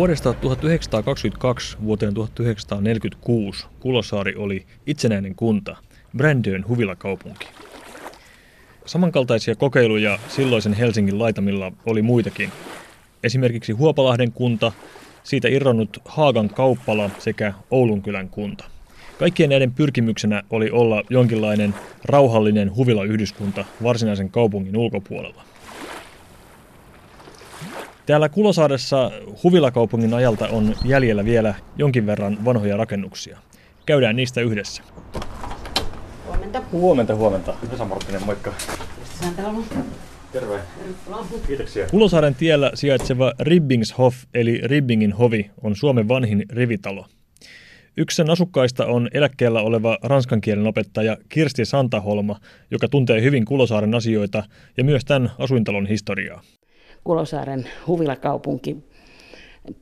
Vuodesta 1922 vuoteen 1946 Kulosaari oli itsenäinen kunta, Brandön huvilakaupunki. Samankaltaisia kokeiluja silloisen Helsingin laitamilla oli muitakin. Esimerkiksi Huopalahden kunta, siitä irronnut Haagan kauppala sekä Oulunkylän kunta. Kaikkien näiden pyrkimyksenä oli olla jonkinlainen rauhallinen huvilayhdyskunta varsinaisen kaupungin ulkopuolella. Täällä Kulosaaressa huvilakaupungin ajalta on jäljellä vielä jonkin verran vanhoja rakennuksia. Käydään niistä yhdessä. Huomenta. Huomenta, huomenta. Vesa Marttinen, moikka. Terve. Kiitoksia. Kulosaaren tiellä sijaitseva Ribbingshof eli Ribbingin hovi on Suomen vanhin rivitalo. Yksi sen asukkaista on eläkkeellä oleva ranskan kielen opettaja Kirsti Santaholma, joka tuntee hyvin Kulosaaren asioita ja myös tämän asuintalon historiaa. Kulosaaren huvilakaupunki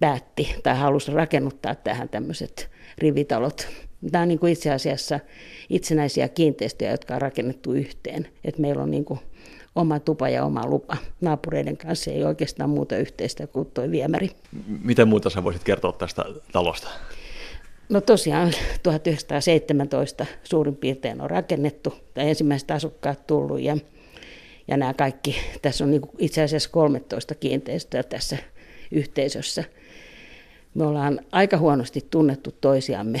päätti tai halusi rakennuttaa tähän tämmöiset rivitalot. Tämä on niin kuin itse asiassa itsenäisiä kiinteistöjä, jotka on rakennettu yhteen. Et meillä on niin kuin oma tupa ja oma lupa. Naapureiden kanssa ei oikeastaan muuta yhteistä kuin tuo viemäri. Miten muuta sä voisit kertoa tästä talosta? No tosiaan 1917 suurin piirtein on rakennettu, tai ensimmäiset asukkaat tullut ja, ja nämä kaikki, tässä on niin itse asiassa 13 kiinteistöä tässä yhteisössä. Me ollaan aika huonosti tunnettu toisiamme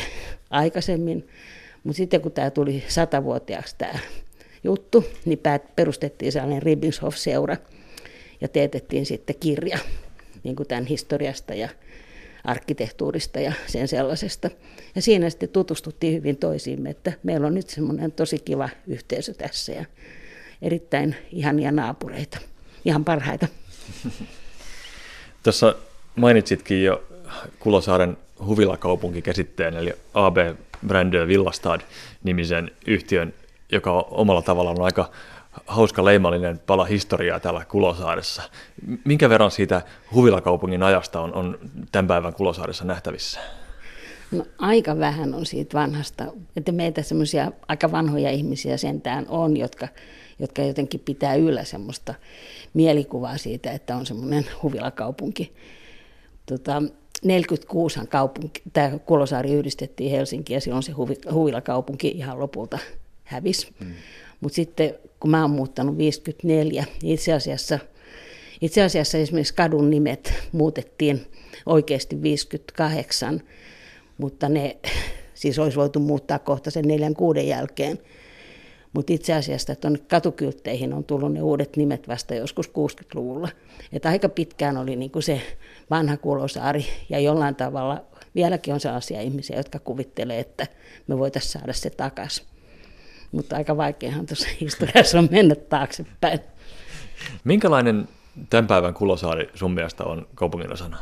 aikaisemmin, mutta sitten kun tämä tuli satavuotiaaksi tämä juttu, niin perustettiin sellainen Ribbingshof-seura ja teetettiin sitten kirja niin kuin tämän historiasta ja arkkitehtuurista ja sen sellaisesta. Ja siinä sitten tutustuttiin hyvin toisiimme, että meillä on nyt semmoinen tosi kiva yhteisö tässä ja erittäin ihania naapureita, ihan parhaita. Tässä mainitsitkin jo Kulosaaren huvilakaupunkikäsitteen, eli AB Brandö Villastad nimisen yhtiön, joka omalla tavallaan on aika hauska leimallinen pala historiaa täällä Kulosaaressa. Minkä verran siitä huvilakaupungin ajasta on, on tämän päivän Kulosaaressa nähtävissä? No, aika vähän on siitä vanhasta. Että meitä semmoisia aika vanhoja ihmisiä sentään on, jotka, jotka jotenkin pitää yllä semmoista mielikuvaa siitä, että on semmoinen huvilakaupunki. Tota, 46 kaupunki, tämä Kulosaari yhdistettiin Helsinkiin ja silloin se huvilakaupunki ihan lopulta hävisi. Hmm. Mutta sitten kun mä oon muuttanut 54, niin itse asiassa, itse asiassa esimerkiksi kadun nimet muutettiin oikeasti 58, mutta ne siis olisi voitu muuttaa kohta sen neljän kuuden jälkeen. Mutta itse asiassa tuonne katukyltteihin on tullut ne uudet nimet vasta joskus 60-luvulla. Et aika pitkään oli niinku se vanha Kulosaari ja jollain tavalla vieläkin on sellaisia ihmisiä, jotka kuvittelee, että me voitaisiin saada se takaisin mutta aika vaikeahan tuossa historiassa on mennä taaksepäin. Minkälainen tämän päivän Kulosaari sun mielestä on kaupungin osana?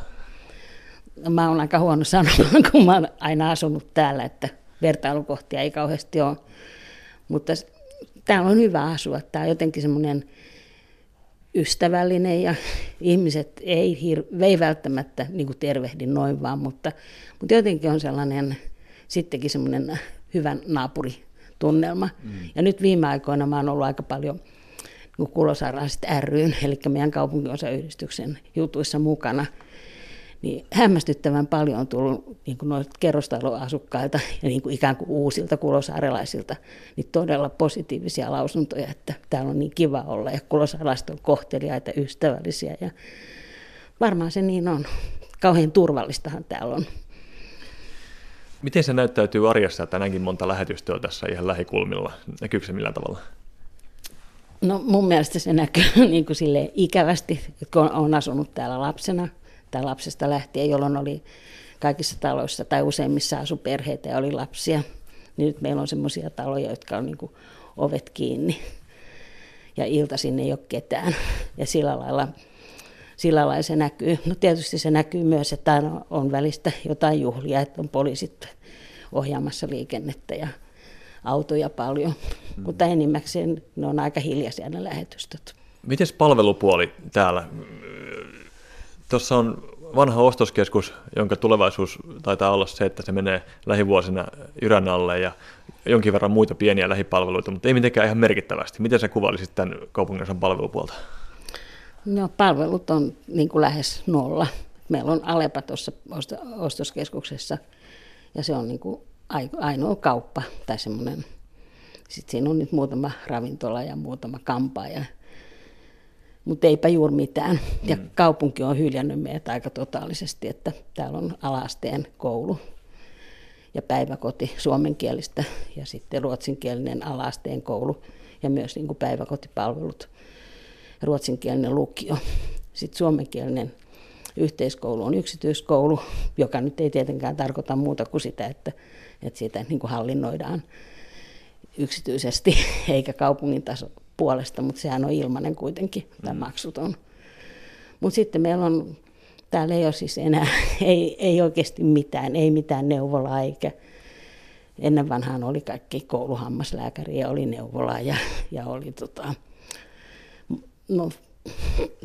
No, mä oon aika huono sanomaan, kun mä oon aina asunut täällä, että vertailukohtia ei kauheasti ole. Mutta täällä on hyvä asua. Tämä on jotenkin semmoinen ystävällinen ja ihmiset ei, hir- ei välttämättä niin kuin tervehdi noin vaan, mutta, mutta jotenkin on sellainen sittenkin semmoinen hyvän naapuri tunnelma. Mm. Ja nyt viime aikoina mä oon ollut aika paljon niin kulosaaralaiset ryn, eli meidän kaupunginosayhdistyksen jutuissa mukana. Niin hämmästyttävän paljon on tullut niin kuin noilta kerrostaloasukkailta ja niin kuin ikään kuin uusilta kulosaarelaisilta niin todella positiivisia lausuntoja, että täällä on niin kiva olla ja kulosaarelaiset on kohteliaita, ystävällisiä ja varmaan se niin on. Kauhean turvallistahan täällä on. Miten se näyttäytyy arjessa tänäänkin monta lähetystä tässä ihan lähikulmilla? Näkyykö se millään tavalla? No mun mielestä se näkyy niin kuin sille ikävästi, kun olen asunut täällä lapsena tai lapsesta lähtien, jolloin oli kaikissa taloissa tai useimmissa asu perheitä ja oli lapsia. Niin nyt meillä on sellaisia taloja, jotka on niin kuin ovet kiinni ja iltaisin ei ole ketään. Ja sillä lailla, sillä lailla se näkyy. No tietysti se näkyy myös, että on välistä jotain juhlia, että on poliisit ohjaamassa liikennettä ja autoja paljon, mm. mutta enimmäkseen ne on aika hiljaisia ne lähetystöt. Miten palvelupuoli täällä? Tuossa on vanha ostoskeskus, jonka tulevaisuus taitaa olla se, että se menee lähivuosina Yrän alle ja jonkin verran muita pieniä lähipalveluita, mutta ei mitenkään ihan merkittävästi. Miten sä kuvailisit tämän kaupungin palvelupuolta? No palvelut on niin kuin lähes nolla. meillä on Alepa tuossa ostoskeskuksessa ja se on niin kuin ainoa kauppa tai semmoinen. Sitten siinä on nyt muutama ravintola ja muutama kampa ja mutta eipä juuri mitään. Ja mm. kaupunki on hyljännyt meitä aika totaalisesti, että täällä on alasteen koulu ja päiväkoti suomenkielistä ja sitten ruotsinkielinen alasteen koulu ja myös niin kuin päiväkotipalvelut, ruotsinkielinen lukio. Sitten suomenkielinen yhteiskoulu on yksityiskoulu, joka nyt ei tietenkään tarkoita muuta kuin sitä, että, että sitä niin kuin hallinnoidaan yksityisesti eikä kaupungin taso puolesta, mutta sehän on ilmainen kuitenkin, tai mm. maksuton. Mutta sitten meillä on, täällä ei ole siis enää, ei, ei oikeasti mitään, ei mitään neuvolaa eikä, ennen vanhaan oli kaikki kouluhammaslääkäri ja oli neuvola ja, ja oli tota, no,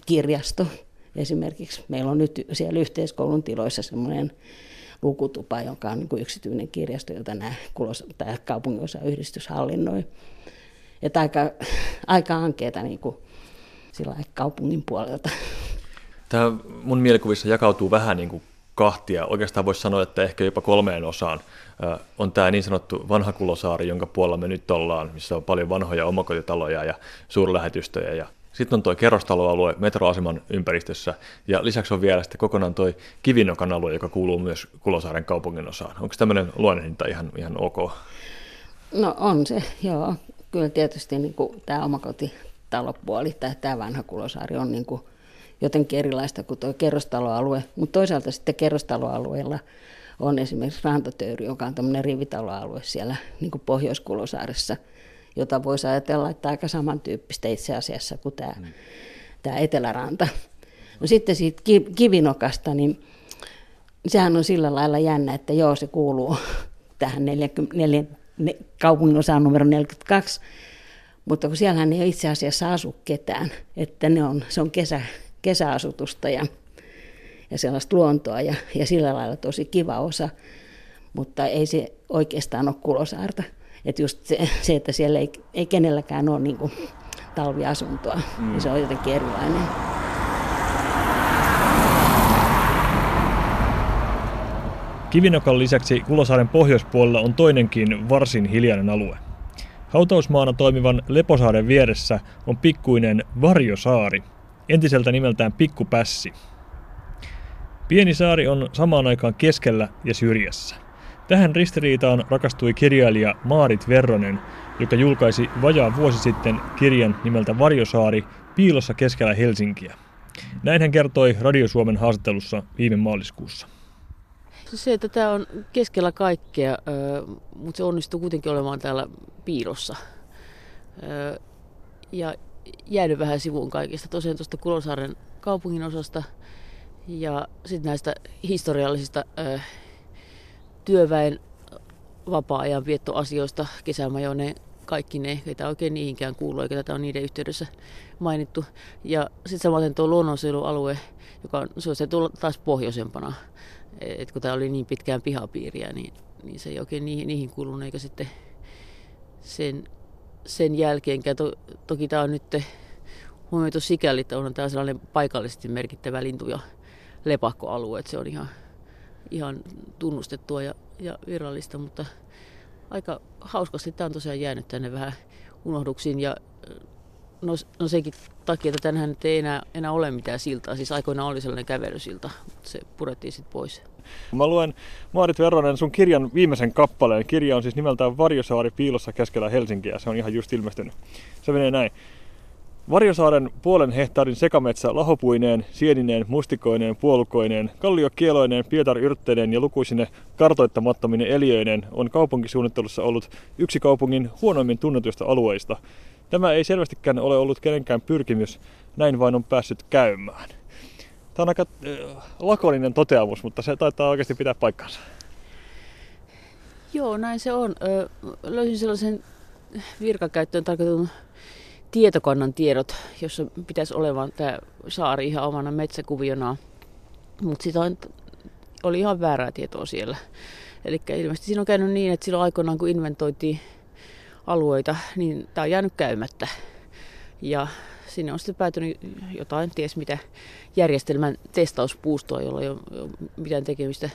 kirjasto esimerkiksi. Meillä on nyt siellä yhteiskoulun tiloissa semmoinen lukutupa, joka on niin yksityinen kirjasto, jota nämä kulos, tämä kaupunginosayhdistys hallinnoi. Että aika, aika ankeeta niin kuin sillä kaupungin puolelta. Tämä mun mielikuvissa jakautuu vähän niin kuin kahtia. Oikeastaan voisi sanoa, että ehkä jopa kolmeen osaan. On tämä niin sanottu vanha Kulosaari, jonka puolella me nyt ollaan, missä on paljon vanhoja omakotitaloja ja suurlähetystöjä ja sitten on tuo kerrostaloalue metroaseman ympäristössä ja lisäksi on vielä sitten kokonaan tuo Kivinokan alue, joka kuuluu myös Kulosaaren kaupungin osaan. Onko tämmöinen luonnehdinta ihan, ihan ok? No on se, joo. Kyllä tietysti niin kuin tämä omakotitalopuoli tai tämä vanha Kulosaari on niin kuin jotenkin erilaista kuin tuo kerrostaloalue, mutta toisaalta sitten kerrostaloalueella on esimerkiksi Rantatöyry, joka on tämmöinen rivitaloalue siellä niin kuin Pohjois-Kulosaaressa – jota voisi ajatella, että aika samantyyppistä itse asiassa kuin tämä, mm. tämä Eteläranta. No sitten siitä kivinokasta, niin sehän on sillä lailla jännä, että joo, se kuuluu tähän 40, 4, kaupungin osaan numero 42, mutta kun siellähän ei itse asiassa asu ketään, että ne on, se on kesä, kesäasutusta ja, ja sellaista luontoa ja, ja sillä lailla tosi kiva osa, mutta ei se oikeastaan ole Kulosaarta. Että just se, se, että siellä ei, ei kenelläkään ole niin kuin talviasuntoa, mm. niin se on jotenkin erilainen. Kivinokan lisäksi Kulosaaren pohjoispuolella on toinenkin varsin hiljainen alue. Hautausmaana toimivan Leposaaren vieressä on pikkuinen Varjosaari, entiseltä nimeltään Pikkupässi. Pieni saari on samaan aikaan keskellä ja syrjässä. Tähän ristiriitaan rakastui kirjailija Maarit Verronen, joka julkaisi vajaa vuosi sitten kirjan nimeltä Varjosaari piilossa keskellä Helsinkiä. Näin hän kertoi Radio Suomen haastattelussa viime maaliskuussa. Se, että tämä on keskellä kaikkea, mutta se onnistuu kuitenkin olemaan täällä piilossa. Ja jäänyt vähän sivuun kaikista. Tosiaan tuosta Kulosaaren kaupungin osasta ja sitten näistä historiallisista työväen vapaa-ajan viettoasioista, kesämajoneen, kaikki ne, ei tämä oikein niihinkään kuulu, eikä tätä on niiden yhteydessä mainittu. Ja sitten samaten tuo luonnonsuojelualue, joka on, se on se taas pohjoisempana, että kun tämä oli niin pitkään pihapiiriä, niin, niin se ei oikein niihin, niihin kuulunut, eikä sitten sen, sen jälkeenkään. To, toki tämä on nyt huomioitu sikäli, että on tämä sellainen paikallisesti merkittävä lintu- ja lepakkoalue, että se on ihan ihan tunnustettua ja, ja virallista, mutta aika hauskasti tämä on tosiaan jäänyt tänne vähän unohduksiin ja no, no senkin takia, että tänään nyt ei enää, enää ole mitään siltaa. Siis aikoinaan oli sellainen kävelysilta, mutta se purettiin sitten pois. Mä luen Maarit Verronen sun kirjan viimeisen kappaleen. Kirja on siis nimeltään Varjosaari piilossa keskellä Helsinkiä. Se on ihan just ilmestynyt. Se menee näin. Varjosaaren puolen hehtaarin sekametsä lahopuineen, sienineen, mustikoineen, puolukoineen, kalliokieloineen, pietaryrtteineen ja lukuisine kartoittamattomine eliöineen on kaupunkisuunnittelussa ollut yksi kaupungin huonoimmin tunnetuista alueista. Tämä ei selvästikään ole ollut kenenkään pyrkimys, näin vain on päässyt käymään. Tämä on aika äh, lakoninen toteamus, mutta se taitaa oikeasti pitää paikkansa. Joo, näin se on. Ö, löysin sellaisen virkakäyttöön tarkoitetun tietokannan tiedot, jossa pitäisi olevan tämä saari ihan omana metsäkuviona. Mutta sitä oli ihan väärää tietoa siellä. Eli ilmeisesti siinä on käynyt niin, että silloin aikoinaan kun inventoitiin alueita, niin tämä on jäänyt käymättä. Ja sinne on sitten päätynyt jotain, ties mitä, järjestelmän testauspuustoa, jolla ei ole mitään tekemistä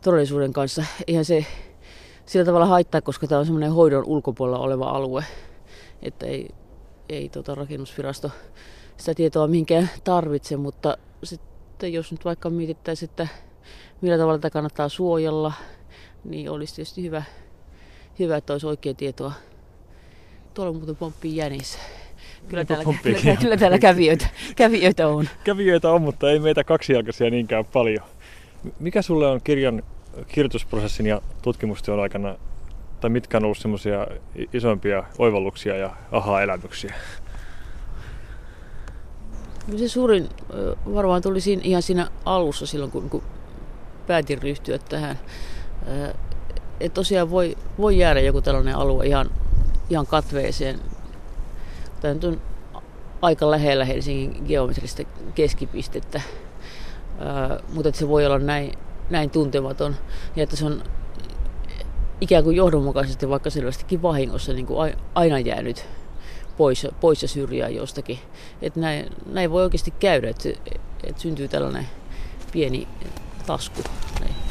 todellisuuden kanssa. Eihän se sillä tavalla haittaa, koska tämä on semmoinen hoidon ulkopuolella oleva alue, että ei, ei tota rakennusvirasto sitä tietoa mihinkään tarvitse, mutta sitten jos nyt vaikka mietittäisiin, että millä tavalla tätä kannattaa suojella, niin olisi tietysti hyvä, hyvä että olisi oikea tietoa. Tuolla muuten pomppii jänissä. Kyllä täällä, kyllä, kyllä täällä kävijöitä, kävijöitä on. Kävijöitä on, mutta ei meitä kaksijalkaisia niinkään paljon. Mikä sulle on kirjan kirjoitusprosessin ja tutkimustyön aikana, tai mitkä on ollut semmoisia isompia oivalluksia ja aha-elämyksiä? No se suurin varmaan tuli siinä, ihan siinä alussa silloin, kun, kun päätin ryhtyä tähän. Että tosiaan voi, voi jäädä joku tällainen alue ihan katveeseen. Tämä on aika lähellä Helsingin geometrista keskipistettä, mutta että se voi olla näin, näin tuntematon ja että se on ikään kuin johdonmukaisesti, vaikka selvästikin vahingossa, niin kuin aina jäänyt pois, pois ja syrjään jostakin. Että näin, näin voi oikeasti käydä, että, että syntyy tällainen pieni tasku. Näin.